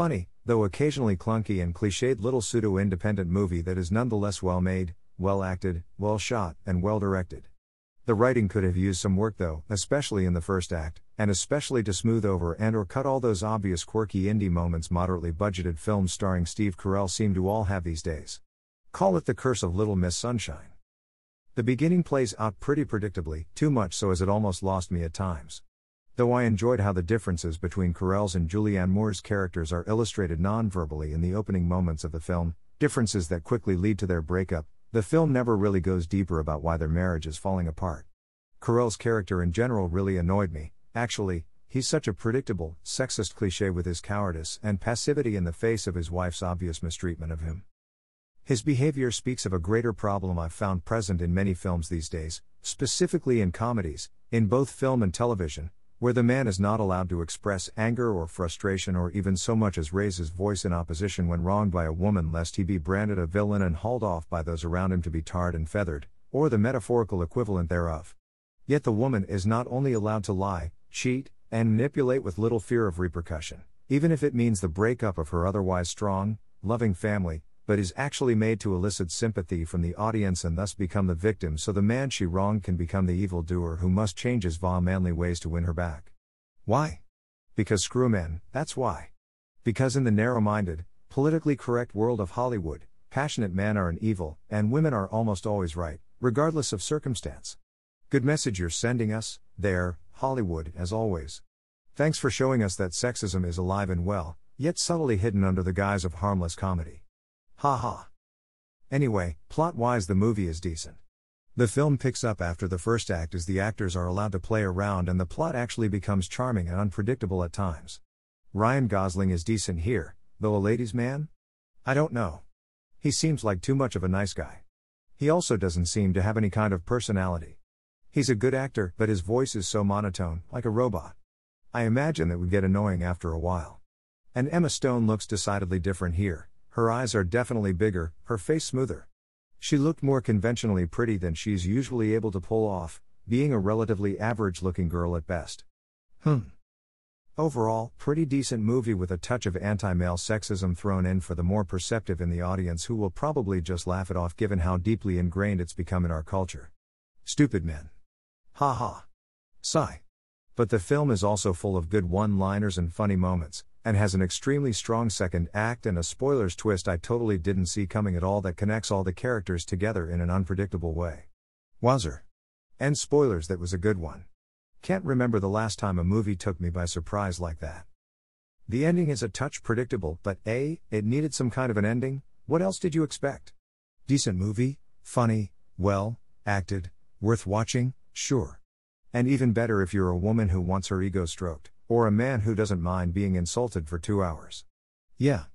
funny, though occasionally clunky and cliched little pseudo independent movie that is nonetheless well made, well acted, well shot, and well directed. The writing could have used some work though, especially in the first act, and especially to smooth over and or cut all those obvious quirky indie moments moderately budgeted films starring Steve Carell seem to all have these days. Call it the curse of Little Miss Sunshine. The beginning plays out pretty predictably, too much so as it almost lost me at times. Though I enjoyed how the differences between Carell's and Julianne Moore's characters are illustrated non-verbally in the opening moments of the film, differences that quickly lead to their breakup, the film never really goes deeper about why their marriage is falling apart. Carell's character in general really annoyed me, actually, he's such a predictable, sexist cliche with his cowardice and passivity in the face of his wife's obvious mistreatment of him. His behavior speaks of a greater problem I've found present in many films these days, specifically in comedies, in both film and television, where the man is not allowed to express anger or frustration or even so much as raise his voice in opposition when wronged by a woman lest he be branded a villain and hauled off by those around him to be tarred and feathered, or the metaphorical equivalent thereof. Yet the woman is not only allowed to lie, cheat, and manipulate with little fear of repercussion, even if it means the breakup of her otherwise strong, loving family, but is actually made to elicit sympathy from the audience and thus become the victim so the man she wronged can become the evildoer who must change his vile manly ways to win her back. Why? Because screw men, that's why. Because in the narrow minded, politically correct world of Hollywood, passionate men are an evil, and women are almost always right, regardless of circumstance. Good message you're sending us, there, Hollywood, as always. Thanks for showing us that sexism is alive and well, yet subtly hidden under the guise of harmless comedy. Ha ha. Anyway, plot wise, the movie is decent. The film picks up after the first act as the actors are allowed to play around and the plot actually becomes charming and unpredictable at times. Ryan Gosling is decent here, though a ladies' man? I don't know. He seems like too much of a nice guy. He also doesn't seem to have any kind of personality. He's a good actor, but his voice is so monotone, like a robot. I imagine that would get annoying after a while. And Emma Stone looks decidedly different here, her eyes are definitely bigger, her face smoother. She looked more conventionally pretty than she's usually able to pull off, being a relatively average looking girl at best. Hmm. Overall, pretty decent movie with a touch of anti male sexism thrown in for the more perceptive in the audience who will probably just laugh it off given how deeply ingrained it's become in our culture. Stupid men. Ha ha. Sigh. But the film is also full of good one liners and funny moments, and has an extremely strong second act and a spoilers twist I totally didn't see coming at all that connects all the characters together in an unpredictable way. Wowzer. And spoilers that was a good one. Can't remember the last time a movie took me by surprise like that. The ending is a touch predictable, but A, it needed some kind of an ending, what else did you expect? Decent movie, funny, well, acted, worth watching, sure. And even better if you're a woman who wants her ego stroked. Or a man who doesn't mind being insulted for two hours. Yeah.